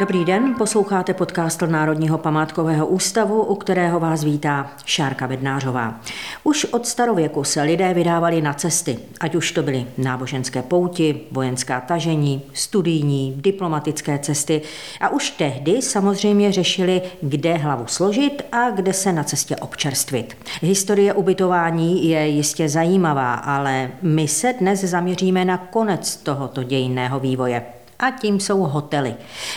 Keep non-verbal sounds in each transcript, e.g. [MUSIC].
Dobrý den, posloucháte podcast Národního památkového ústavu, u kterého vás vítá Šárka Bednářová. Už od starověku se lidé vydávali na cesty, ať už to byly náboženské pouti, vojenská tažení, studijní, diplomatické cesty a už tehdy samozřejmě řešili, kde hlavu složit a kde se na cestě občerstvit. Historie ubytování je jistě zajímavá, ale my se dnes zaměříme na konec tohoto dějinného vývoje a tím jsou hotely.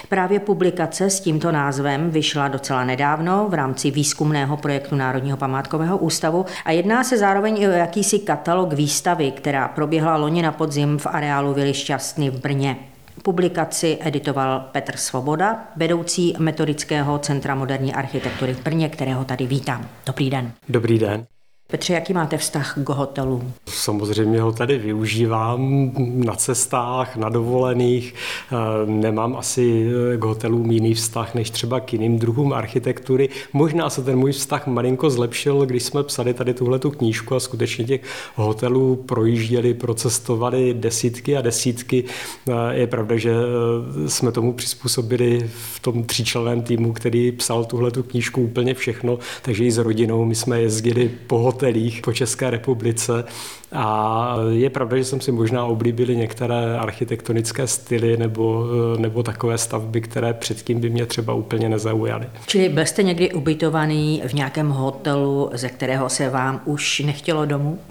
Právě publikace s tímto názvem vyšla docela nedávno v rámci výzkumného projektu Národního památkového ústavu a jedná se zároveň i o jakýsi katalog výstavy, která proběhla loni na podzim v areálu Vily Šťastny v Brně. Publikaci editoval Petr Svoboda, vedoucí metodického Centra moderní architektury v Brně, kterého tady vítám. Dobrý den. Dobrý den. Petře, jaký máte vztah k hotelu? Samozřejmě ho tady využívám na cestách, na dovolených. Eh, nemám asi k hotelům jiný vztah než třeba k jiným druhům architektury. Možná se ten můj vztah malinko zlepšil, když jsme psali tady tuhle tu knížku a skutečně těch hotelů projížděli, procestovali desítky a desítky. Eh, je pravda, že eh, jsme tomu přizpůsobili v tom tříčleném týmu, který psal tuhle tu knížku úplně všechno, takže i s rodinou my jsme jezdili po hotelích po České republice a je pravda, že jsem si možná oblíbili některé architektonické styly nebo, nebo takové stavby, které předtím by mě třeba úplně nezaujaly. Čili byl jste někdy ubytovaný v nějakém hotelu, ze kterého se vám už nechtělo domů? [LAUGHS]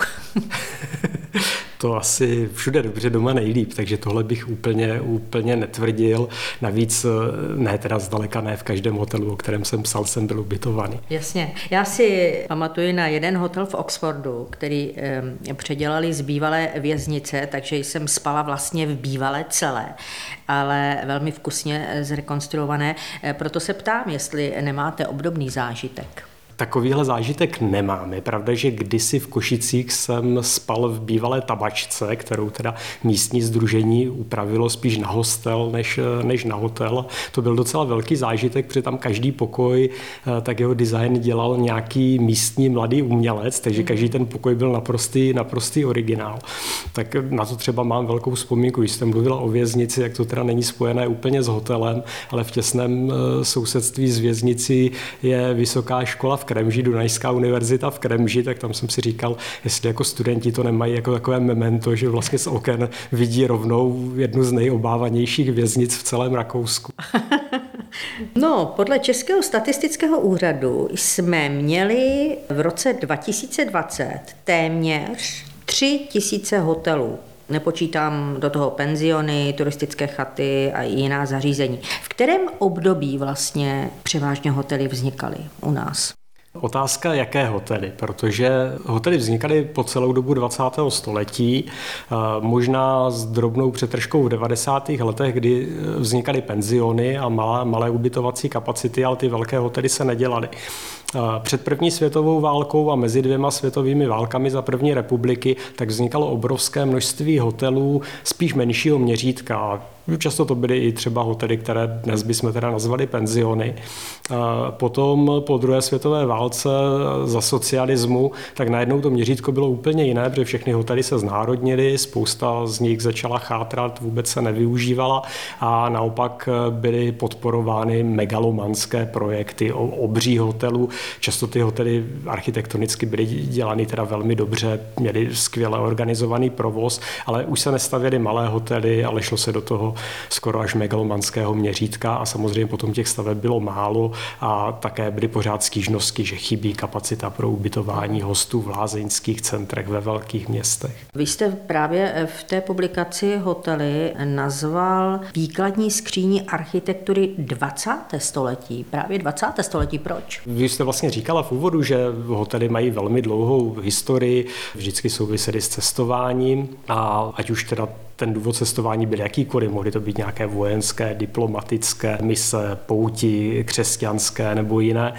to asi všude dobře doma nejlíp, takže tohle bych úplně, úplně netvrdil. Navíc eh, ne teda zdaleka ne v každém hotelu, o kterém jsem psal, jsem byl ubytovaný. Jasně. Já si pamatuju na jeden hotel v Oxfordu, který eh, předělali z bývalé věznice, takže jsem spala vlastně v bývalé celé, ale velmi vkusně zrekonstruované. Eh, proto se ptám, jestli nemáte obdobný zážitek. Takovýhle zážitek nemám. Je pravda, že kdysi v Košicích jsem spal v bývalé tabačce, kterou teda místní združení upravilo spíš na hostel než, než na hotel. To byl docela velký zážitek, protože tam každý pokoj, eh, tak jeho design dělal nějaký místní mladý umělec, takže každý ten pokoj byl naprostý, naprostý originál. Tak na to třeba mám velkou vzpomínku, když jsem mluvila o věznici, jak to teda není spojené úplně s hotelem, ale v těsném eh, sousedství s věznicí je vysoká škola v Kremži, Dunajská univerzita v Kremži, tak tam jsem si říkal, jestli jako studenti to nemají jako takové memento, že vlastně z oken vidí rovnou jednu z nejobávanějších věznic v celém Rakousku. [LAUGHS] No, podle Českého statistického úřadu jsme měli v roce 2020 téměř 3 tisíce hotelů. Nepočítám do toho penziony, turistické chaty a jiná zařízení. V kterém období vlastně převážně hotely vznikaly u nás? Otázka, jaké hotely, protože hotely vznikaly po celou dobu 20. století, možná s drobnou přetržkou v 90. letech, kdy vznikaly penziony a malé, malé ubytovací kapacity, ale ty velké hotely se nedělaly. Před první světovou válkou a mezi dvěma světovými válkami za první republiky tak vznikalo obrovské množství hotelů spíš menšího měřítka. Často to byly i třeba hotely, které dnes bychom teda nazvali penziony. Potom po druhé světové válce za socialismu, tak najednou to měřítko bylo úplně jiné, protože všechny hotely se znárodnily, spousta z nich začala chátrat, vůbec se nevyužívala a naopak byly podporovány megalomanské projekty obří hotelů. Často ty hotely architektonicky byly dělány teda velmi dobře, měly skvěle organizovaný provoz, ale už se nestavěly malé hotely, ale šlo se do toho skoro až megalomanského měřítka a samozřejmě potom těch staveb bylo málo a také byly pořád stížnosti, že chybí kapacita pro ubytování hostů v lázeňských centrech ve velkých městech. Vy jste právě v té publikaci hotely nazval výkladní skříní architektury 20. století. Právě 20. století. Proč? Vy jste vlastně říkala v úvodu, že hotely mají velmi dlouhou historii, vždycky souvisely s cestováním a ať už teda ten důvod cestování byl jakýkoliv. Mohly to být nějaké vojenské, diplomatické mise, pouti, křesťanské nebo jiné.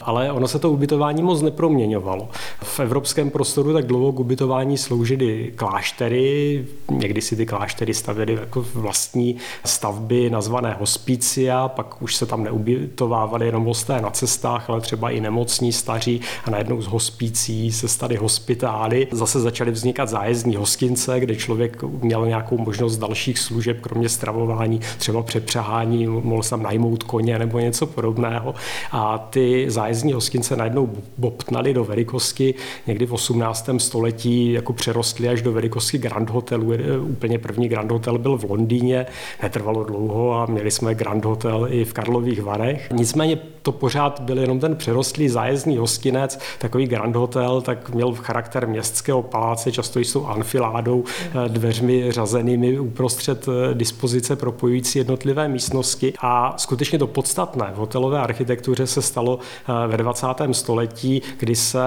Ale ono se to ubytování moc neproměňovalo. V evropském prostoru tak dlouho k ubytování sloužily kláštery, někdy si ty kláštery stavěly jako vlastní stavby nazvané hospicia, pak už se tam neubytovávali jenom hosté na cestách, ale třeba i nemocní staří a najednou z hospicí se staly hospitály. Zase začaly vznikat zájezdní hostince, kde člověk měl nějakou možnost dalších služeb, kromě stravování, třeba přepřahání, mohl se tam najmout koně nebo něco podobného. A ty zájezdní hostince najednou bobtnaly do velikosti někdy v 18. století, jako přerostly až do velikosti Grand Hotelu. Úplně první Grand Hotel byl v Londýně, netrvalo dlouho a měli jsme Grand Hotel i v Karlových Varech. Nicméně to pořád byl jenom ten přerostlý zájezdní hostinec, takový Grand Hotel, tak měl charakter městského paláce, často jsou anfiládou, eh, dveřmi řazenými uprostřed eh, dispozice propojující jednotlivé místnosti. A skutečně to podstatné v hotelové architektuře se stalo eh, ve 20. století, kdy se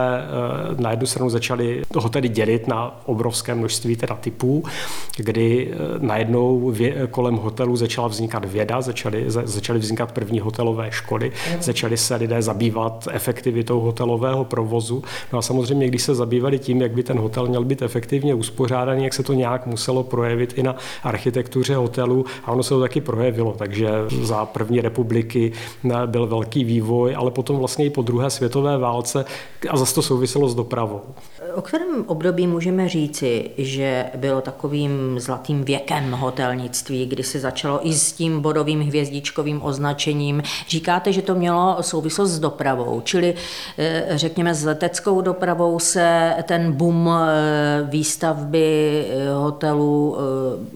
na jednu stranu začaly hotely dělit na obrovské množství teda typů, kdy najednou kolem hotelu začala vznikat věda, začaly, začaly vznikat první hotelové školy, začaly se lidé zabývat efektivitou hotelového provozu. No a samozřejmě, když se zabývali tím, jak by ten hotel měl být efektivně uspořádaný, jak se to nějak muselo projevit i na architektuře hotelu a ono se to taky projevilo. Takže za první republiky byl velký vývoj, ale potom vlastně i po druhé světové válce a zase to souviselo s dopravou. O kterém období můžeme říci, že bylo takovým zlatým věkem hotelnictví, kdy se začalo i s tím bodovým hvězdičkovým označením. Říkáte, že to mělo souvislost s dopravou, čili eh, řekněme s leteckou dopravou se ten boom eh, výstavby eh, hotelů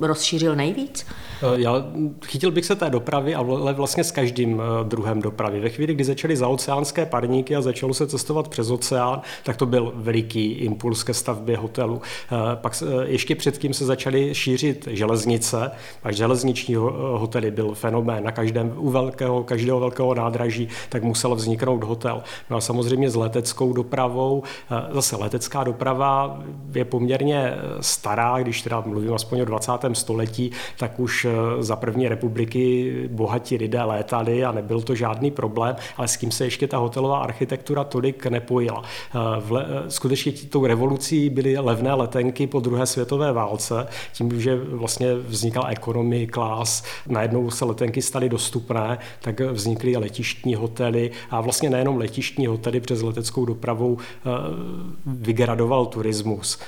rozšířil nejvíc? Eh, já chytil bych se té dopravy, ale vlastně s každým eh, druhem dopravy. Ve chvíli, kdy začaly zaoceánské parníky a začalo se cestovat přes oceán, tak to byl veliký impuls ke stavbě hotelu. Eh, pak ještě předtím se začaly šířit železnice, a železniční hotely byl fenomén. Na každém, u velkého, každého velkého nádraží tak musel vzniknout hotel. No a samozřejmě s leteckou dopravou, zase letecká doprava je poměrně stará, když teda mluvím aspoň o 20. století, tak už za první republiky bohatí lidé létali a nebyl to žádný problém, ale s kým se ještě ta hotelová architektura tolik nepojila. Eh, le, eh, skutečně tou revolucí byly levné letenky po druhé světové válce, tím, že vlastně vznikala ekonomii klás, najednou se letenky staly dostupné, tak vznikly letištní hotely a vlastně nejenom letištní hotely přes leteckou dopravou vygradoval turismus.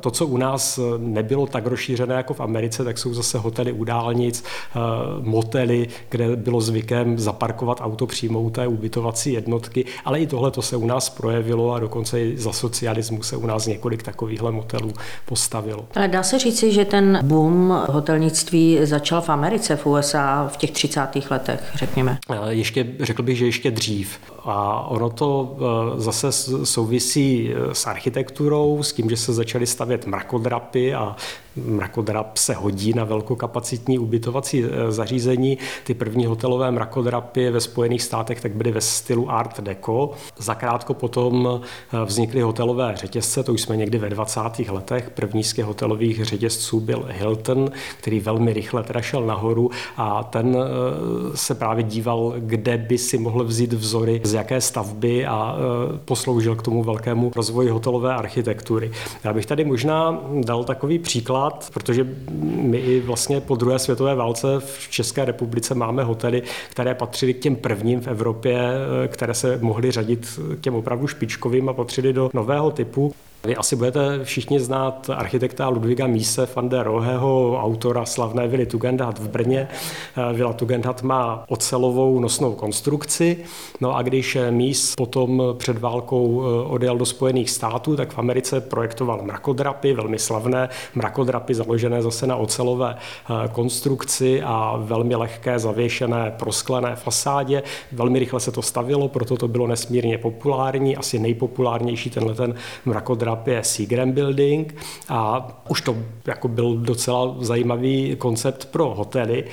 To, co u nás nebylo tak rozšířené jako v Americe, tak jsou zase hotely udá dálnic, eh, motely, kde bylo zvykem zaparkovat auto přímo té ubytovací jednotky, ale i tohle to se u nás projevilo a dokonce i za socialismu se u nás několik takovýchhle motelů postavilo. Ale dá se říci, že ten boom hotelnictví začal v Americe, v USA v těch 30. letech, řekněme? Eh, ještě, řekl bych, že ještě dřív. A ono to eh, zase souvisí s architekturou, s tím, že se začaly stavět mrakodrapy a mrakodrap se hodí na velkokapacitní ubytovací e, zařízení. Ty první hotelové mrakodrapy ve Spojených státech tak byly ve stylu Art Deco. Zakrátko potom e, vznikly hotelové řetězce, to už jsme někdy ve 20. letech. První z těch hotelových řetězců byl Hilton, který velmi rychle teda šel nahoru a ten e, se právě díval, kde by si mohl vzít vzory, z jaké stavby a posloužil k tomu velkému rozvoji hotelové architektury. Já bych tady možná dal takový příklad, příklad, protože my i vlastně po druhé světové válce v České republice máme hotely, které patřily k těm prvním v Evropě, které se mohly řadit k těm opravdu špičkovým a patřily do nového typu. Vy asi budete všichni znát architekta Ludviga Mise van der Roheho, autora slavné vily Tugendhat v Brně. Eh, vila Tugendhat má ocelovou nosnou konstrukci, no a když Mies potom před válkou eh, odjel do Spojených států, tak v Americe projektoval mrakodrapy, velmi slavné mrakodrapy založené zase na ocelové eh, konstrukci a velmi lehké zavěšené prosklené fasádě. Velmi rychle se to stavilo, proto to bylo nesmírně populární, asi nejpopulárnější tenhle ten mrakodrap mrakodrapie Seagram Building a už to jako byl docela zajímavý koncept pro hotely.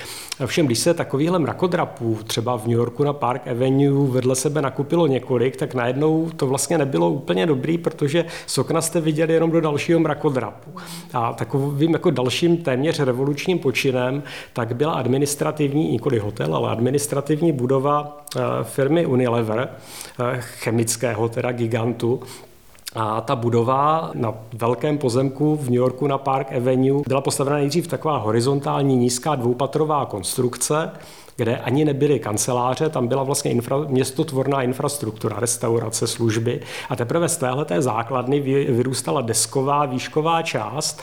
Všem, když se takovýhle mrakodrapů třeba v New Yorku na Park Avenue vedle sebe nakupilo několik, tak najednou to vlastně nebylo úplně dobrý, protože z okna jste viděli jenom do dalšího mrakodrapu. A takovým jako dalším téměř revolučním počinem tak byla administrativní, nikoli hotel, ale administrativní budova eh, firmy Unilever, eh, chemického teda gigantu, a ta budova na velkém pozemku v New Yorku na Park Avenue byla postavena nejdřív taková horizontální nízká dvoupatrová konstrukce, kde ani nebyly kanceláře, tam byla vlastně infra, městotvorná infrastruktura, restaurace, služby. A teprve z téhleté základny vyrůstala desková výšková část,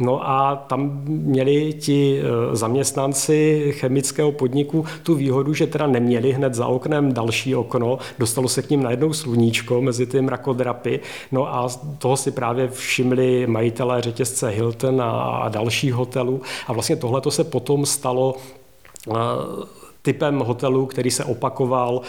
No a tam měli ti e, zaměstnanci chemického podniku tu výhodu, že teda neměli hned za oknem další okno, dostalo se k ním najednou sluníčko mezi ty mrakodrapy, no a toho si právě všimli majitelé řetězce Hilton a dalších hotelů a vlastně tohle se potom stalo typem hotelu, který se opakoval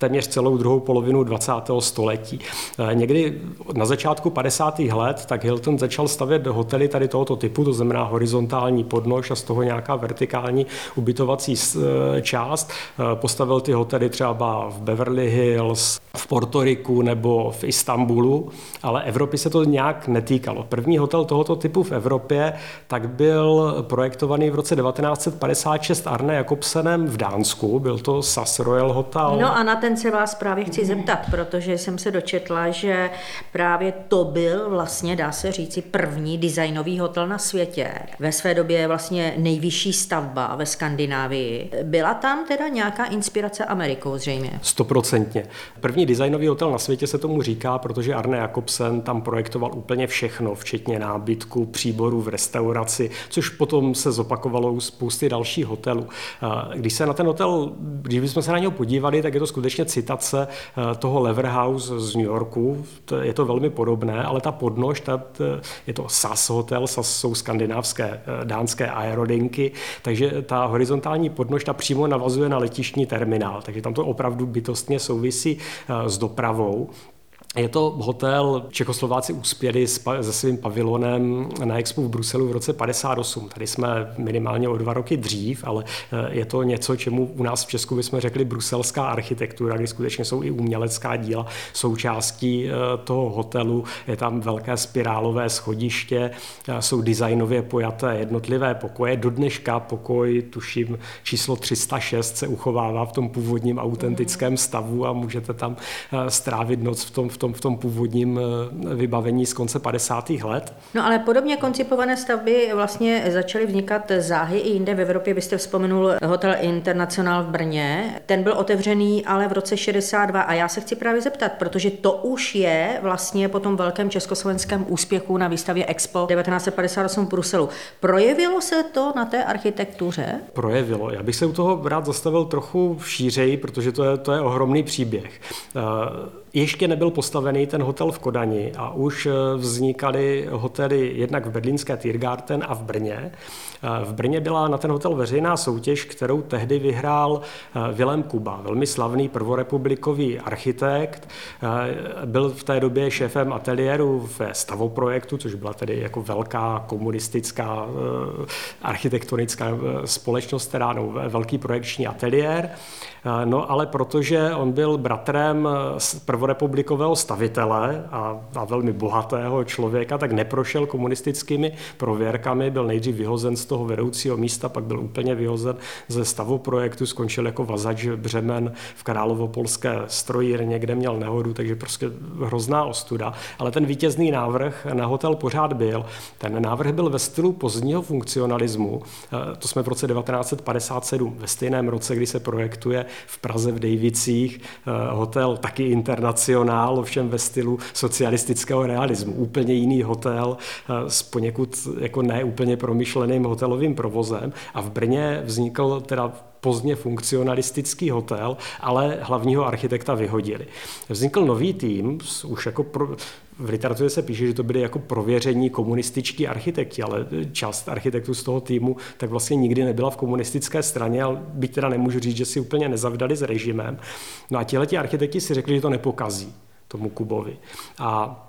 téměř celou druhou polovinu 20. století. Eh, někdy na začátku 50. let tak Hilton začal stavět hotely tady tohoto typu, to znamená horizontální podnož a z toho nějaká vertikální ubytovací eh, část. Eh, postavil ty hotely třeba v Beverly Hills, v Portoriku nebo v Istanbulu, ale Evropy se to nějak netýkalo. První hotel tohoto typu v Evropě tak byl projektovaný v roce 1956 Arne Jakobsenem v Dánsku, byl to SAS Royal Hotel. No a na ten se vás právě chci zeptat, protože jsem se dočetla, že právě to byl vlastně, dá se říci, první designový hotel na světě. Ve své době vlastně nejvyšší stavba ve Skandinávii. Byla tam teda nějaká inspirace Amerikou zřejmě? Stoprocentně. První První designový hotel na světě se tomu říká, protože Arne Jakobsen tam projektoval úplně všechno, včetně nábytku, příborů v restauraci, což potom se zopakovalo u spousty dalších hotelů. Když se na ten hotel, když bychom se na něho podívali, tak je to skutečně citace eh, toho Leverhouse z New Yorku. Je to velmi podobné, ale ta podnož, ta, je to SAS hotel, SAS jsou skandinávské, eh, dánské aerodinky, takže ta horizontální podnož ta přímo navazuje na letišní terminál, takže tam to opravdu bytostně souvisí Eh, s dopravou. Je to hotel, Čechoslováci uspěli se svým pavilonem na Expo v Bruselu v roce 58. Tady jsme minimálně o dva roky dřív, ale eh, je to něco, čemu u nás v Česku bychom řekli bruselská architektura, kdy skutečně jsou i umělecká díla součástí eh, toho hotelu. Je tam velké spirálové schodiště, eh, jsou designově pojaté jednotlivé pokoje. Do dneška pokoj, tuším, číslo 306 se uchovává v tom původním autentickém stavu a můžete tam strávit noc v tom, v tom, v tom původním eh, vybavení z konce 50. let. No ale podobně koncipované stavby vlastně začaly vznikat záhy i jinde v Evropě. Vy jste vzpomenul Hotel International v Brně. Ten byl otevřený ale v roce 62 a já se chci právě zeptat, protože to už je vlastně po tom velkém československém úspěchu na výstavě Expo 1958 v Bruselu. Projevilo se to na té architektuře? Projevilo. Já bych se u toho rád zastavil trochu šířeji, protože to je, to je ohromný příběh. Uh, ještě nebyl postavený ten hotel v Kodani a už eh, vznikaly hotely jednak v berlínské Tiergarten a v Brně. Eh, v Brně byla na ten hotel veřejná soutěž, kterou tehdy vyhrál eh, Vilém Kuba, velmi slavný prvorepublikový architekt. Byl v té době šéfem ateliéru ve stavoprojektu, což byla tedy jako velká komunistická architektonická společnost, která no, velký projekční ateliér. No ale protože on byl bratrem prvorepublikového stavitele a, a velmi bohatého člověka, tak neprošel komunistickými prověrkami, byl nejdřív vyhozen z toho vedoucího místa, pak byl úplně vyhozen ze stavu projektu, skončil jako vazač břemen v Královopolské strojírně, kde měl nehodu, takže prostě hrozná ostuda. Ale ten vítězný návrh na hotel pořád byl. Ten návrh byl ve stylu pozdního funkcionalismu, e, to jsme v roce 1957, ve stejném roce, kdy se projektuje v Praze v Dejvicích e, hotel taky internacionální nacionál, ovšem ve stylu socialistického realismu. Úplně jiný hotel eh, s poněkud jako neúplně promyšleným hotelovým provozem a v Brně vznikl teda pozdně funkcionalistický hotel, ale hlavního architekta vyhodili. Vznikl nový tým, už jako pro, v literatuře se píše, že to byli jako prověření komunističtí architekti, ale část architektů z toho týmu tak vlastně nikdy nebyla v komunistické straně, ale byť teda nemůžu říct, že si úplně nezavdali s režimem. No a tihleti architekti si řekli, že to nepokazí tomu Kubovi. A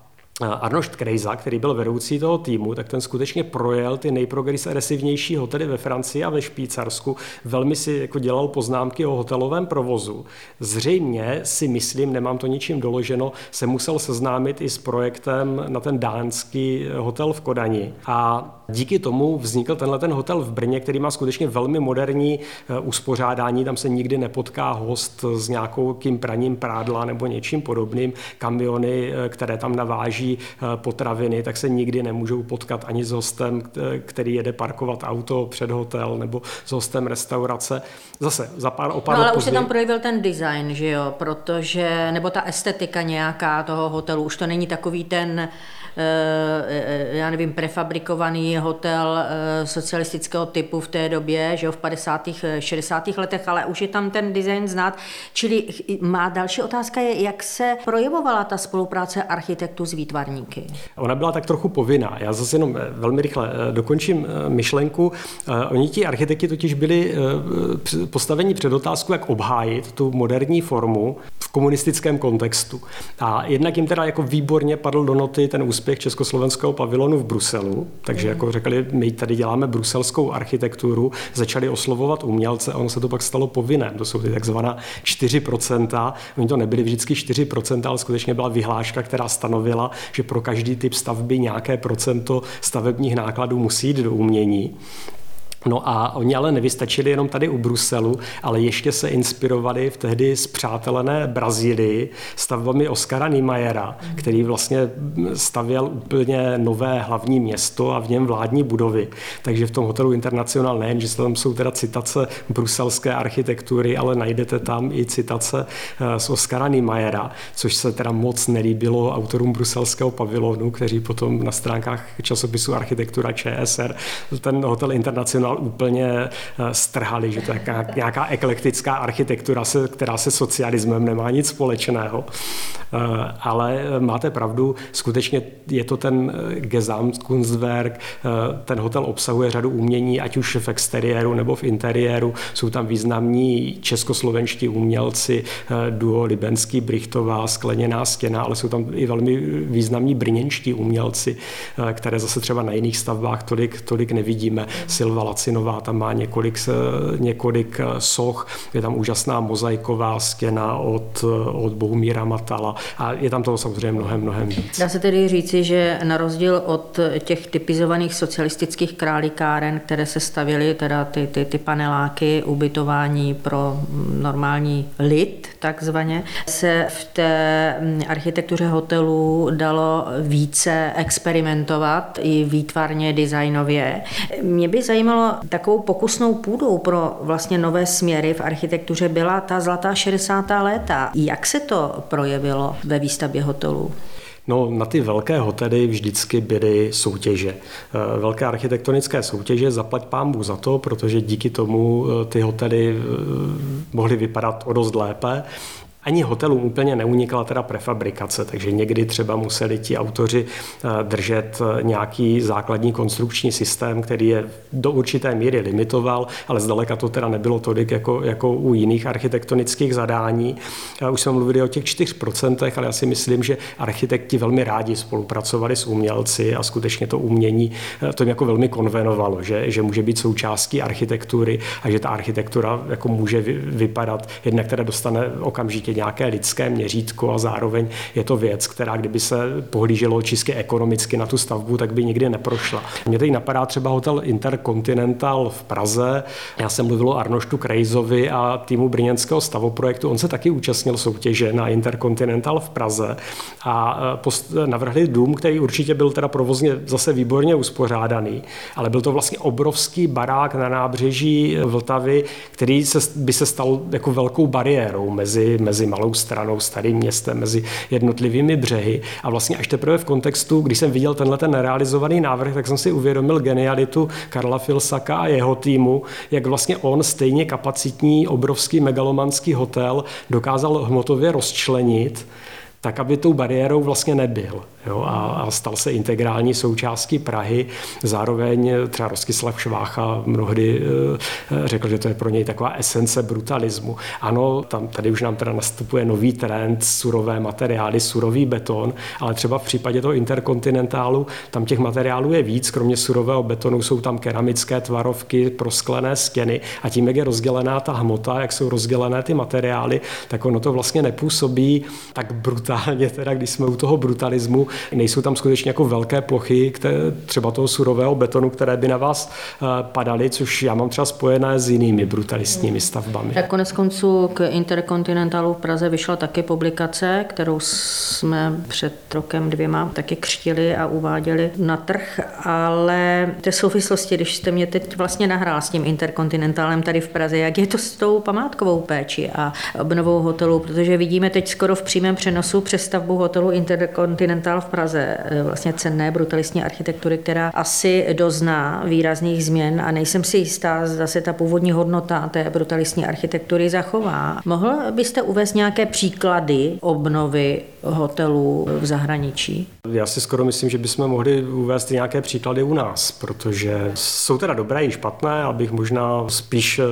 Arnošt Krejza, který byl vedoucí toho týmu, tak ten skutečně projel ty nejprogresivnější hotely ve Francii a ve Švýcarsku. Velmi si jako dělal poznámky o hotelovém provozu. Zřejmě si myslím, nemám to ničím doloženo, se musel seznámit i s projektem na ten dánský hotel v Kodani. A díky tomu vznikl tenhle ten hotel v Brně, který má skutečně velmi moderní eh, uspořádání. Tam se nikdy nepotká host s nějakou praním prádla nebo něčím podobným. Kamiony, eh, které tam naváží Eh, potraviny, tak se nikdy nemůžou potkat ani s hostem, který jede parkovat auto před hotel nebo s hostem restaurace. Zase za pár o pár no, ale už se tam projevil ten design, že jo, protože, nebo ta estetika nějaká toho hotelu, už to není takový ten Eh, eh, já nevím, prefabrikovaný hotel eh, socialistického typu v té době, že jo, v 50. 60. letech, ale už je tam ten design znát. Čili má další otázka je, jak se projevovala ta spolupráce architektů s výtvarníky? Ona byla tak trochu povinná. Já zase jenom velmi rychle dokončím myšlenku. Oni ti architekti totiž byli postaveni před otázku, jak obhájit tu moderní formu v komunistickém kontextu. A jednak jim teda jako výborně padl do noty ten úspěch úspěch československého pavilonu v Bruselu, takže jako řekli, my tady děláme bruselskou architekturu, začali oslovovat umělce a ono se to pak stalo povinné. To jsou ty takzvaná 4%. Oni to nebyly vždycky 4%, ale skutečně byla vyhláška, která stanovila, že pro každý typ stavby nějaké procento stavebních nákladů musí jít do umění. No a oni ale nevystačili jenom tady u Bruselu, ale ještě se inspirovali v tehdy zpřátelené Brazílii stavbami Oskara Niemeyera, který vlastně stavěl úplně nové hlavní město a v něm vládní budovy. Takže v tom hotelu International nejen, že tam jsou teda citace bruselské architektury, ale najdete tam i citace eh, z Oskara Niemeyera, což se teda moc nelíbilo autorům bruselského pavilonu, kteří potom na stránkách časopisu Architektura ČSR ten hotel International festival úplně eh, strhali, že to je nějaká eklektická architektura, která se socialismem nemá nic společného. Eh, ale máte pravdu, skutečně je to ten eh, Gesamtkunstwerk, ten hotel obsahuje řadu umění, ať už v exteriéru nebo v interiéru. Jsou tam významní českoslovenští umělci, duo Libenský, Brichtová, Skleněná stěna, ale jsou tam i velmi významní brněnští umělci, které zase třeba na jiných stavbách tolik, tolik nevidíme. Silva Lacinová tam má několik, několik eh, soch, je tam úžasná mozaiková stěna od, eh, od Bohumíra Matala a je tam toho samozřejmě mnohem, mnohem víc. Dá se tedy říci, že na rozdíl od těch typizovaných socialistických králikáren, které se stavěly, teda ty, ty, ty paneláky, ubytování pro normální lid, takzvaně, se v té mm, architektuře hotelů dalo více experimentovat i výtvarně, designově. Mě by zajímalo, takovou pokusnou půdou pro vlastně nové směry v architektuře byla ta zlatá 60. léta. Jak se to projevilo ve výstavbě hotelů? No, na ty velké hotely vždycky byly soutěže. Eh, velké architektonické soutěže, zaplať pámbu za to, protože díky tomu eh, ty hotely eh, mohly vypadat o dost lépe. Ani hotelům úplně neunikla teda prefabrikace, takže někdy třeba museli ti autoři eh, držet eh, nějaký základní konstrukční systém, který je do určité míry limitoval, ale zdaleka to teda nebylo tolik jako, jako u jiných architektonických zadání. Už jsme mluvili o těch 4%, ale já si myslím, že architekti velmi rádi spolupracovali s umělci a skutečně to umění eh, to jim jako velmi konvenovalo, že, že může být součástí architektury a že ta architektura jako může vypadat, jednak teda dostane okamžitě prostě nějaké lidské měřítko a zároveň je to věc, která kdyby se pohlíželo čistě ekonomicky na tu stavbu, tak by nikdy neprošla. Mě teď napadá třeba hotel Intercontinental v Praze. Já jsem mluvil o Arnoštu Krejzovi a týmu brněnského stavoprojektu. On se taky účastnil soutěže na Intercontinental v Praze a e, navrhli dům, který určitě byl teda provozně zase výborně uspořádaný, ale byl to vlastně obrovský barák na nábřeží Vltavy, který se, by se stal jako velkou bariérou mezi, mezi mezi malou stranou, starým městem, mezi jednotlivými břehy. A vlastně až teprve v kontextu, když jsem viděl tenhle ten nerealizovaný návrh, tak jsem si uvědomil genialitu Karla Filsaka a jeho týmu, jak vlastně on stejně kapacitní, obrovský megalomanský hotel dokázal hmotově rozčlenit, tak aby tou bariérou vlastně nebyl. Jo, a, a stal se integrální součástí Prahy. Zároveň třeba Rostislav Švácha mnohdy e, řekl, že to je pro něj taková esence brutalismu. Ano, tam, tady už nám teda nastupuje nový trend, surové materiály, surový beton, ale třeba v případě toho interkontinentálu tam těch materiálů je víc, kromě surového betonu jsou tam keramické tvarovky, prosklené stěny a tím, jak je rozdělená ta hmota, jak jsou rozdělené ty materiály, tak ono to vlastně nepůsobí tak brutálně, [LAUGHS] teda když jsme u toho brutalismu, nejsou tam skutečně jako velké plochy, které, třeba toho surového betonu, které by na vás eh, padaly, což já mám třeba spojené s jinými brutalistními stavbami. Tak konec konců k Interkontinentálu v Praze vyšla taky publikace, kterou jsme před rokem dvěma taky křtili a uváděli na trh, ale té souvislosti, když jste mě teď vlastně nahrál s tím Interkontinentálem tady v Praze, jak je to s tou památkovou péči a obnovou hotelu, protože vidíme teď skoro v přímém přenosu přestavbu hotelu Interkontinentál v Praze, e, vlastně cenné brutalistní architektury, která asi dozná výrazných změn a nejsem si jistá, zda se ta původní hodnota té brutalistní architektury zachová. Mohl byste uvést nějaké příklady obnovy hotelů v zahraničí? Já si skoro myslím, že bychom mohli uvést nějaké příklady u nás, protože jsou teda dobré i špatné, abych možná spíš e,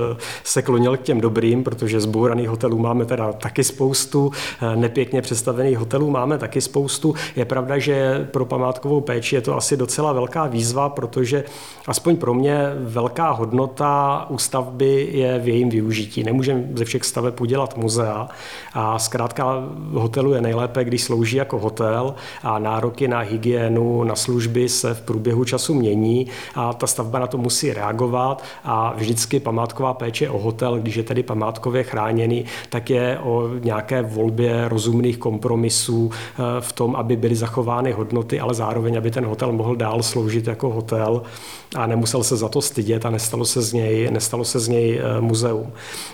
se klonil k těm dobrým, protože zbouraných hotelů máme teda taky spoustu, e, nepěkně představených hotelů máme taky spoustu. Je pravda, že pro památkovou péči je to asi docela velká výzva, protože aspoň pro mě velká hodnota ústavby je v jejím využití. Nemůžeme ze všech staveb udělat muzea a zkrátka hotelu je nejlépe, když slouží jako hotel a nároky na hygienu, na služby se v průběhu času mění a ta stavba na to musí reagovat a vždycky památková péče o hotel, když je tedy památkově chráněný, tak je o nějaké volbě rozumných kompromisů eh, v tom, aby byly zachovány hodnoty, ale zároveň, aby ten hotel mohl dál sloužit jako hotel a nemusel se za to stydět a nestalo se z něj, nestalo se z něj eh, muzeum.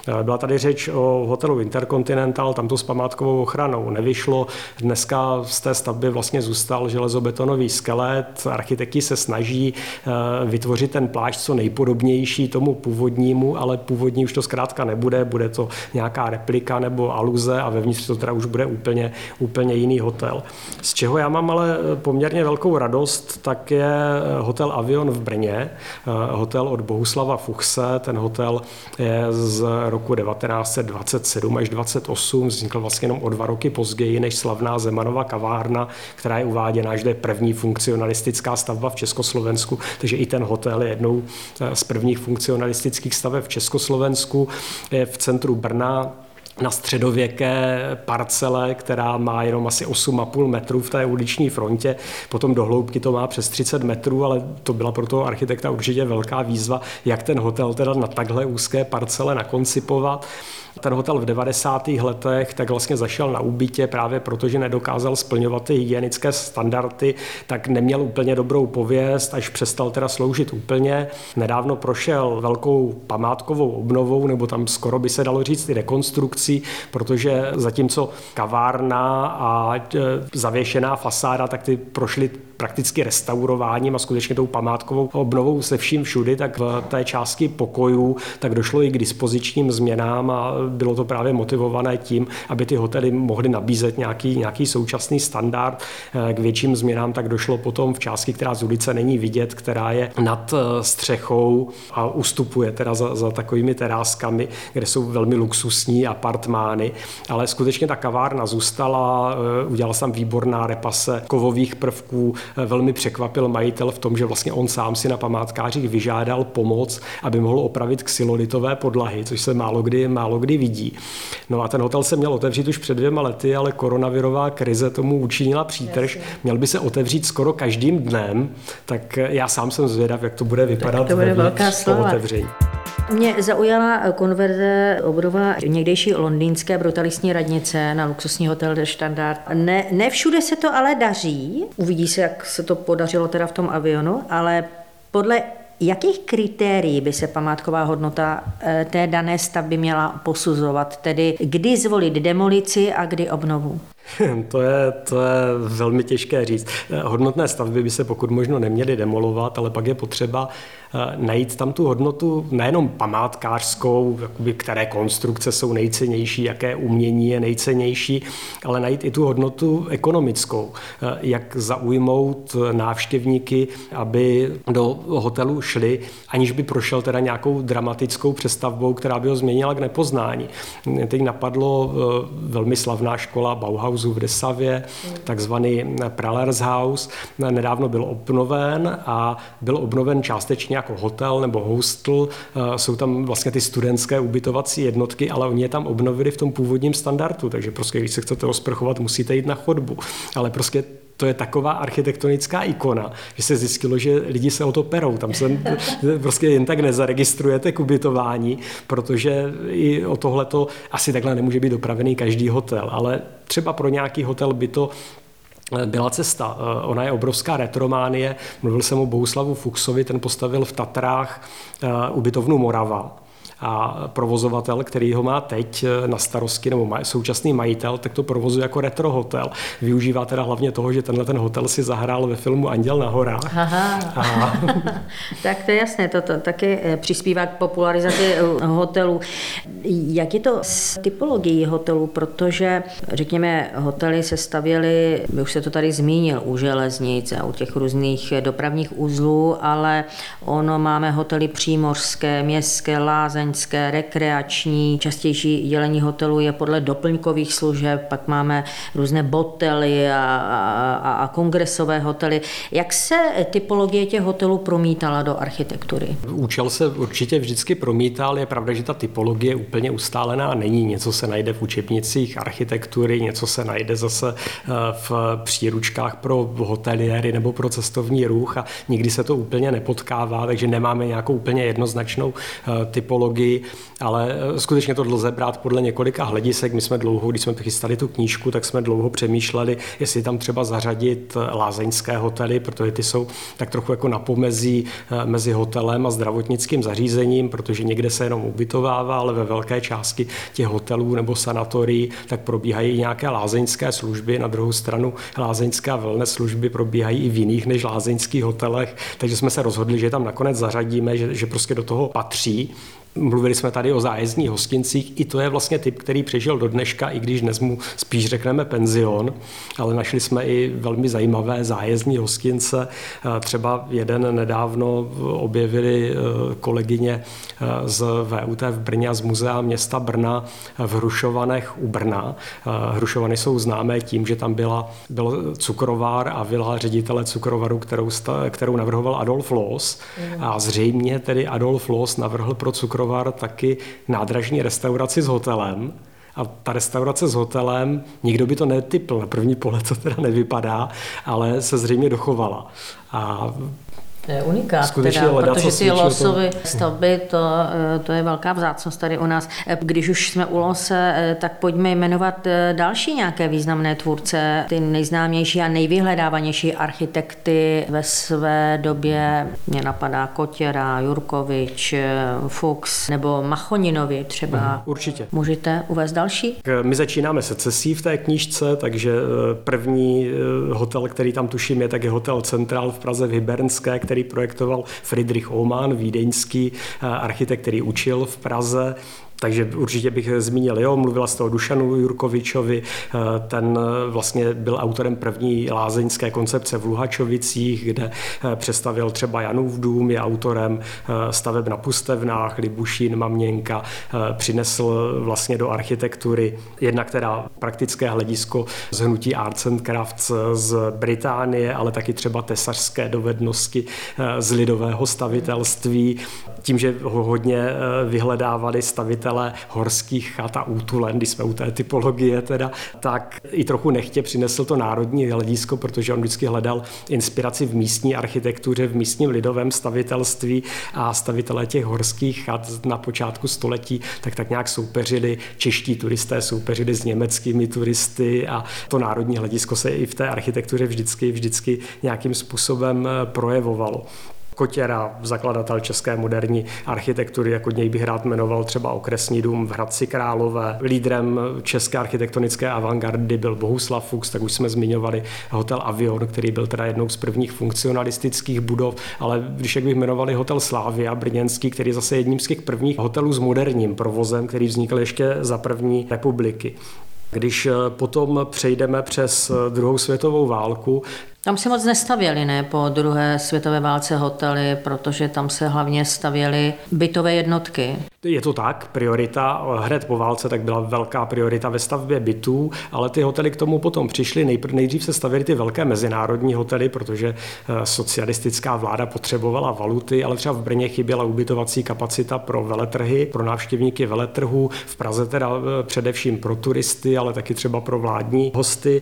Eh, byla tady řeč o hotelu Intercontinental, tam to s památkovou ochranou nevyšlo. Dneska z té stavby vlastně zůstal železobetonový skelet. Architekti se snaží eh, vytvořit ten plášť co nejpodobnější tomu původnímu, ale původní už to zkrátka nebude, bude to nějaká replika nebo aluze a vevnitř to teda už bude úplně, úplně jiný hotel. Z čeho já mám ale poměrně velkou radost, tak je hotel Avion v Brně, eh, hotel od Bohuslava Fuchse. Ten hotel je z roku 1927 až 28, vznikl vlastně jenom o dva roky později než slavná Zemanova kavárna, která je uváděna, že to je první funkcionalistická stavba v Československu, takže i ten hotel je jednou eh, z prvních funkcionalistických staveb v Československu. Je v centru Brna, na středověké parcele, která má jenom asi 8,5 metrů v té uliční frontě. Potom do hloubky to má přes 30 metrů, ale to byla pro toho architekta určitě velká výzva, jak ten hotel teda na takhle úzké parcele nakoncipovat. Ten hotel v 90. letech tak vlastně zašel na úbytě právě proto, že nedokázal splňovat ty hygienické standardy, tak neměl úplně dobrou pověst, až přestal teda sloužit úplně. Nedávno prošel velkou památkovou obnovou, nebo tam skoro by se dalo říct i rekonstrukcí, protože zatímco kavárna a e, zavěšená fasáda, tak ty prošly prakticky restaurováním a skutečně tou památkovou obnovou se vším všudy, tak v té části pokojů tak došlo i k dispozičním změnám a bylo to právě motivované tím, aby ty hotely mohly nabízet nějaký, nějaký současný standard. Eh, k větším změnám tak došlo potom v části, která z ulice není vidět, která je nad eh, střechou a ustupuje teda za, za takovými teráskami, kde jsou velmi luxusní apartmány, ale skutečně ta kavárna zůstala, eh, udělal jsem výborná repase kovových prvků, velmi překvapil majitel v tom, že vlastně on sám si na památkářích vyžádal pomoc, aby mohl opravit xylolitové podlahy, což se málo kdy, málo kdy vidí. No a ten hotel se měl otevřít už před dvěma lety, ale koronavirová krize tomu učinila přítrž. Měl by se otevřít skoro každým dnem, tak já sám jsem zvědav, jak to bude vypadat to bude velká slova. otevření. Mě zaujala konverze obnova někdejší londýnské brutalistní radnice na luxusní hotel de Standard. Ne, ne všude se to ale daří. Uvidí se, jak se to podařilo teda v tom avionu, ale podle Jakých kritérií by se památková hodnota té dané stavby měla posuzovat? Tedy kdy zvolit demolici a kdy obnovu? To je, to je velmi těžké říct. Hodnotné stavby by se pokud možno neměly demolovat, ale pak je potřeba Eh, najít tam tu hodnotu nejenom památkářskou, jakoby, které konstrukce jsou nejcennější, jaké umění je nejcennější, ale najít i tu hodnotu ekonomickou, eh, jak zaujmout návštěvníky, aby do hotelu šli, aniž by prošel teda nějakou dramatickou přestavbou, která by ho změnila k nepoznání. Teď napadlo eh, velmi slavná škola Bauhausu v Desavě, takzvaný Pralers House. Nedávno byl obnoven a byl obnoven částečně jako hotel nebo hostel. Eh, jsou tam vlastně ty studentské ubytovací jednotky, ale oni je tam obnovili v tom původním standardu, takže prostě když se chcete osprchovat, musíte jít na chodbu. Ale prostě to je taková architektonická ikona, že se zjistilo, že lidi se o to perou. Tam se [LAUGHS] prostě jen tak nezaregistrujete k ubytování, protože i o tohle to asi takhle nemůže být dopravený každý hotel, ale třeba pro nějaký hotel by to byla cesta. Eh, ona je obrovská retrománie. Mluvil jsem o Bouslavu Fuchsovi, ten postavil v Tatrách eh, ubytovnu Morava a provozovatel, který ho má teď eh, na starosti, nebo současný majitel, tak to provozuje jako retro hotel. Využívá teda hlavně toho, že tenhle ten hotel si zahrál ve filmu Anděl na horách. Aha. A... [LAUGHS] tak to je jasné, to, to taky eh, přispívá k popularizaci eh, hotelů. Jak je to s typologií hotelů, protože řekněme, hotely se stavěly, už se to tady zmínil, u železnic a u těch různých dopravních uzlů, ale ono máme hotely přímořské, městské, lázeň, lázeňské, rekreační. Častější dělení hotelu je podle doplňkových služeb, pak máme různé botely a, a, a kongresové hotely. Jak se typologie těch hotelů promítala do architektury? Účel se určitě vždycky promítal. Je pravda, že ta typologie úplně ustálená není. Něco se najde v učebnicích architektury, něco se najde zase eh, v příručkách pro hoteliéry nebo pro cestovní ruch a nikdy se to úplně nepotkává, takže nemáme nějakou úplně jednoznačnou eh, typologii psychologii, ale eh, skutečně to lze brát podle několika hledisek. My jsme dlouho, když jsme chystali tu knížku, tak jsme dlouho přemýšleli, jestli tam třeba zařadit eh, lázeňské hotely, protože ty jsou tak trochu jako na pomezí eh, mezi hotelem a zdravotnickým zařízením, protože někde se jenom ubytovává, ale ve velké části těch hotelů nebo sanatorií tak probíhají nějaké lázeňské služby. Na druhou stranu lázeňské a služby probíhají i v jiných než lázeňských hotelech, takže jsme se rozhodli, že tam nakonec zařadíme, že, že prostě do toho patří. Mluvili jsme tady o zájezdních hostincích, i to je vlastně typ, který přežil do dneška, i když dnes mu spíš řekneme penzion, ale našli jsme i velmi zajímavé zájezdní hostince. Třeba jeden nedávno objevili e, kolegyně e, z VUT v Brně a z Muzea města Brna v Hrušovanech u Brna. Hrušovany jsou známé tím, že tam byla, byl cukrovár a vila ředitele cukrovaru, kterou, kterou navrhoval Adolf Loos. A zřejmě tedy Adolf Loos navrhl pro cukrovar Brovar taky nádražní restauraci s hotelem. A ta restaurace s hotelem, nikdo by to netypl, na první pohled to teda nevypadá, ale se zřejmě dochovala. A unikát, Skutečně teda, protože ty losové stavby, to, eh, to je velká vzácnost tady u nás. Eh, když už jsme u lose, eh, tak pojďme jmenovat další nějaké významné tvůrce, ty nejznámější a nejvyhledávanější architekty ve své době. Mě napadá Kotěra, Jurkovič, Fuchs nebo Machoninovi třeba. Mhm, určitě. Můžete uvést další? My začínáme se cesí v té knížce, takže první hotel, který tam tuším je, tak je hotel Centrál v Praze v Hybernské, který který projektoval Friedrich Oman, vídeňský eh, architekt, který učil v Praze takže určitě bych zmínil, jo, mluvila jste o Dušanu Jurkovičovi, eh, ten eh, vlastně byl autorem první lázeňské koncepce v Luhačovicích, kde eh, představil třeba Janův dům, je autorem staveb na Pustevnách, Libušín, Maměnka, přinesl vlastně do architektury jedna, která praktické hledisko z hnutí Arts and Crafts z Británie, ale taky třeba tesařské dovednosti z lidového stavitelství. Tím, že ho hodně vyhledávali stavitelé majitele horských chat a útulen, když jsme u té typologie teda, tak i trochu nechtě přinesl to národní hledisko, protože on vždycky hledal inspiraci v místní architektuře, v místním lidovém stavitelství a stavitelé těch horských chat na počátku století tak tak nějak soupeřili, čeští turisté soupeřili s německými turisty a to národní hledisko se i v té architektuře vždycky, vždycky nějakým způsobem projevovalo. Kotěra, zakladatel české moderní architektury, jako něj bych rád jmenoval třeba okresní dům v Hradci Králové. Lídrem české architektonické avantgardy byl Bohuslav Fuchs, tak už jsme zmiňovali hotel Avion, který byl teda jednou z prvních funkcionalistických budov, ale když jak bych jmenovali hotel Slávia brněnský, který je zase jedním z těch prvních hotelů s moderním provozem, který vznikl ještě za první republiky. Když potom přejdeme přes druhou světovou válku, tam si moc nestavěli, ne, po druhé světové válce hotely, protože tam se hlavně stavěly bytové jednotky. Je to tak, priorita hned po válce tak byla velká priorita ve stavbě bytů, ale ty hotely k tomu potom přišly. Nejpr- nejdřív se stavěly ty velké mezinárodní hotely, protože eh, socialistická vláda potřebovala valuty, ale třeba v Brně chyběla ubytovací kapacita pro veletrhy, pro návštěvníky veletrhů, v Praze teda eh, především pro turisty, ale taky třeba pro vládní hosty.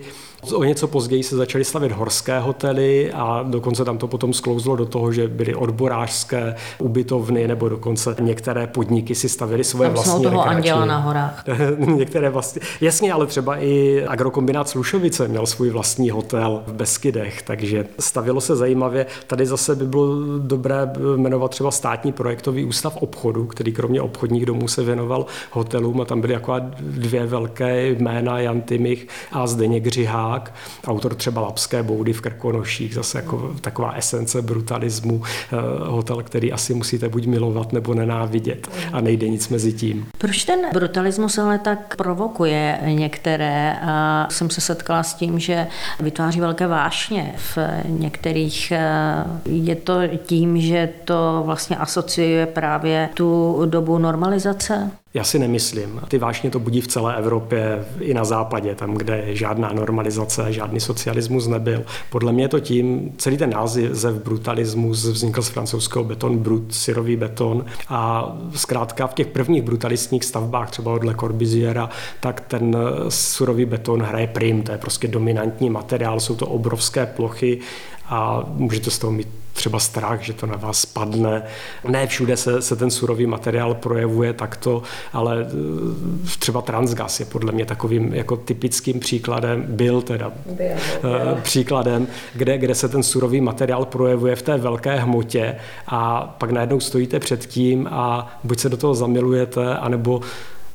O něco později se začaly stavět horské hotely a dokonce tam to potom sklouzlo do toho, že byly odborářské ubytovny nebo dokonce některé podniky si stavili svoje tam vlastní toho anděla na horách. [LAUGHS] některé vlastně. Jasně, ale třeba i agrokombinát Slušovice měl svůj vlastní hotel v Beskydech, takže stavilo se zajímavě. Tady zase by bylo dobré jmenovat třeba státní projektový ústav obchodu, který kromě obchodních domů se věnoval hotelům a tam byly jako dvě velké jména Jan Timich a Zdeněk Řihá Polák, autor třeba Lapské boudy v Krkonoších, zase jako taková esence brutalismu, eh, hotel, který asi musíte buď milovat nebo nenávidět a nejde nic mezi tím. Proč ten brutalismus ale tak provokuje některé? A jsem se setkala s tím, že vytváří velké vášně v některých. Eh, je to tím, že to vlastně asociuje právě tu dobu normalizace? Já si nemyslím. Ty vášně to budí v celé Evropě, i na západě, tam, kde žádná normalizace, žádný socialismus nebyl. Podle mě to tím, celý ten název brutalismus vznikl z francouzského beton brut, syrový beton a zkrátka v těch prvních brutalistních stavbách, třeba od Le Corbusiera, tak ten surový beton hraje prim, to je prostě dominantní materiál, jsou to obrovské plochy a můžete z toho mít třeba strach, že to na vás spadne. Ne všude se, se ten surový materiál projevuje takto, ale eh, třeba transgas je podle mě takovým jako typickým příkladem, byl teda byl, byl. příkladem, kde, kde se ten surový materiál projevuje v té velké hmotě a pak najednou stojíte před tím a buď se do toho zamilujete, anebo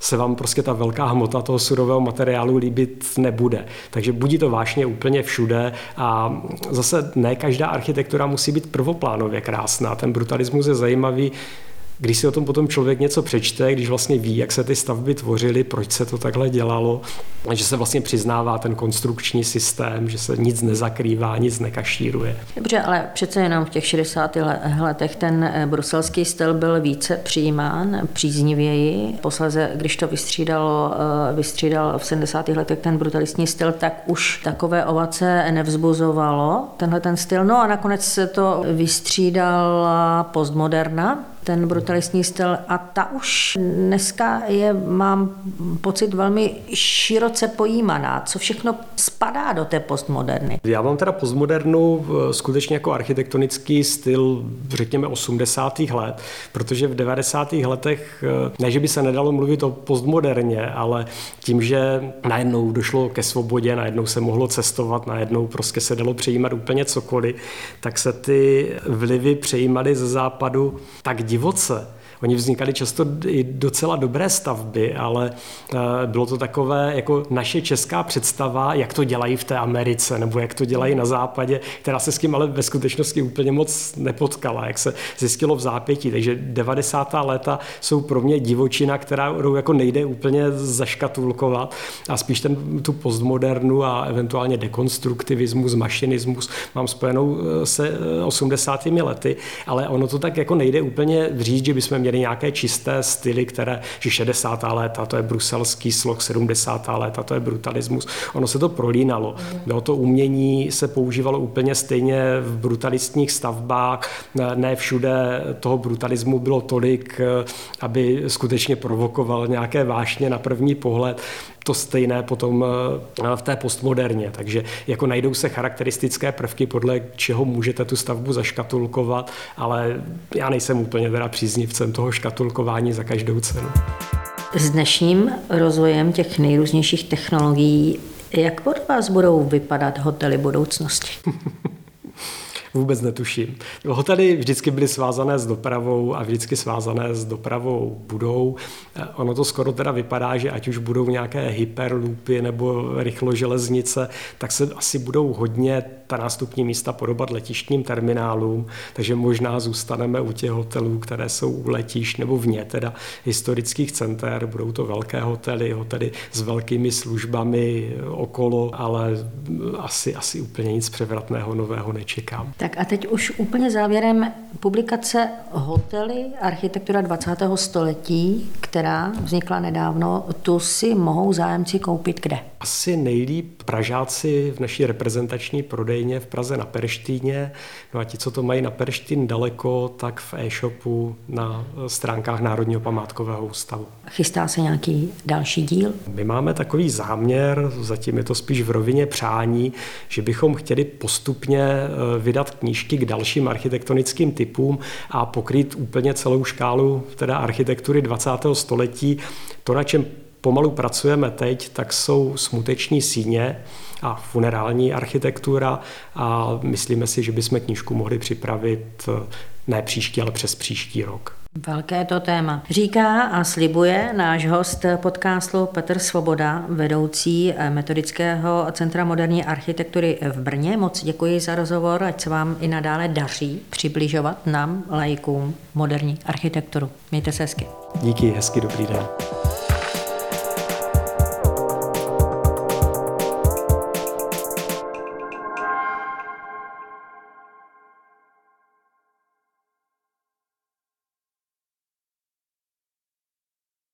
se vám prostě ta velká hmota toho surového materiálu líbit nebude. Takže budí to vážně úplně všude a zase ne každá architektura musí být prvoplánově krásná. Ten brutalismus je zajímavý když si o tom potom člověk něco přečte, když vlastně ví, jak se ty stavby tvořily, proč se to takhle dělalo, že se vlastně přiznává ten konstrukční systém, že se nic nezakrývá, nic nekašíruje. Dobře, ale přece jenom v těch 60. letech ten eh, bruselský styl byl více přijímán, příznivěji. Posledně, když to vystřídalo, eh, vystřídal v 70. letech ten brutalistní styl, tak už takové ovace nevzbuzovalo tenhle ten styl. No a nakonec se to vystřídala postmoderna, ten brutalistní styl a ta už dneska je, mám pocit, velmi široce pojímaná. Co všechno spadá do té postmoderny? Já mám teda postmodernu eh, skutečně jako architektonický styl, řekněme 80. let, protože v 90. letech, eh, ne, že by se nedalo mluvit o postmoderně, ale tím, že najednou došlo ke svobodě, najednou se mohlo cestovat, najednou prostě se dalo přejímat úplně cokoliv, tak se ty vlivy přejímaly ze západu tak divoce. Oni vznikaly často i docela dobré stavby, ale eh, bylo to takové jako naše česká představa, jak to dělají v té Americe nebo jak to dělají na západě, která se s tím ale ve skutečnosti úplně moc nepotkala, jak se zjistilo v zápětí. Takže 90. léta jsou pro mě divočina, která jako nejde úplně zaškatulkovat a spíš ten, tu postmodernu a eventuálně dekonstruktivismus, mašinismus mám spojenou eh, se 80. Eh, lety, ale ono to tak jako nejde úplně říct, že bychom měli měli nějaké čisté styly, které, že 60. léta to je bruselský sloh, 70. léta to je brutalismus. Ono se to prolínalo. No, to umění se používalo úplně stejně v brutalistních stavbách. Ne všude toho brutalismu bylo tolik, aby skutečně provokoval nějaké vášně na první pohled to stejné potom eh, v té postmoderně. Takže jako najdou se charakteristické prvky, podle čeho můžete tu stavbu zaškatulkovat, ale já nejsem úplně teda příznivcem toho škatulkování za každou cenu. S dnešním rozvojem těch nejrůznějších technologií, jak od vás budou vypadat hotely budoucnosti? [LAUGHS] vůbec netuším. Hotely vždycky byly svázané s dopravou a vždycky svázané s dopravou budou. Eh, ono to skoro teda vypadá, že ať už budou nějaké hyperloopy nebo rychloželeznice, tak se asi budou hodně ta nástupní místa podobat letištním terminálům, takže možná zůstaneme u těch hotelů, které jsou u letišť nebo vně teda historických center. Budou to velké hotely, hotely s velkými službami okolo, ale asi, asi úplně nic převratného nového nečekám. Tak a teď už úplně závěrem publikace Hotely architektura 20. století, která vznikla nedávno, tu si mohou zájemci koupit kde? Asi nejlíp Pražáci v naší reprezentační prodejně v Praze na Perštíně. No a ti, co to mají na Perštín daleko, tak v e-shopu na stránkách Národního památkového ústavu. Chystá se nějaký další díl? My máme takový záměr, zatím je to spíš v rovině přání, že bychom chtěli postupně eh, vydat knížky k dalším architektonickým typům a pokrýt úplně celou škálu teda architektury 20. století. To, na čem pomalu pracujeme teď, tak jsou smuteční síně a funerální architektura a myslíme si, že bychom knížku mohli připravit ne příští, ale přes příští rok. Velké to téma. Říká a slibuje náš host podcastu Petr Svoboda, vedoucí metodického Centra moderní architektury v Brně. Moc děkuji za rozhovor, ať se vám i nadále daří přibližovat nám, lajkům, moderní architekturu. Mějte se hezky. Díky, hezky, dobrý den.